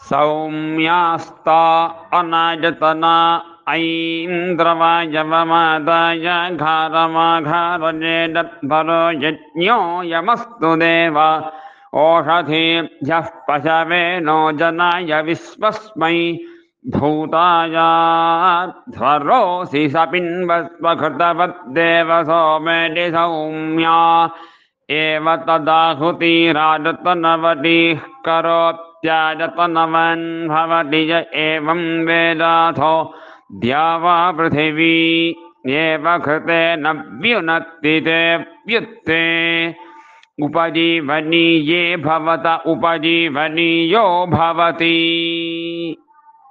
सौम्यास्ता अनायतना ऐन्द्रवायवमादाय घारमाघारजेदत्परो यज्ञो यमस्तु देव। ओषधीभ्यः पशवे नो जनाय विश्वस्मै। भूतायाध्वरोऽसि सपिन्वस्वकृतवद्देव सोमेति सौम्या। एव तदाहुतिराजतनवटीः करोत्याजतनवन् भवति य एवं वेदाथो द्यावा पृथिवी एव कृतेन व्युनक्ति ते व्युत्ते। उपजीवनीये भवत उपजीवनीयो भवति।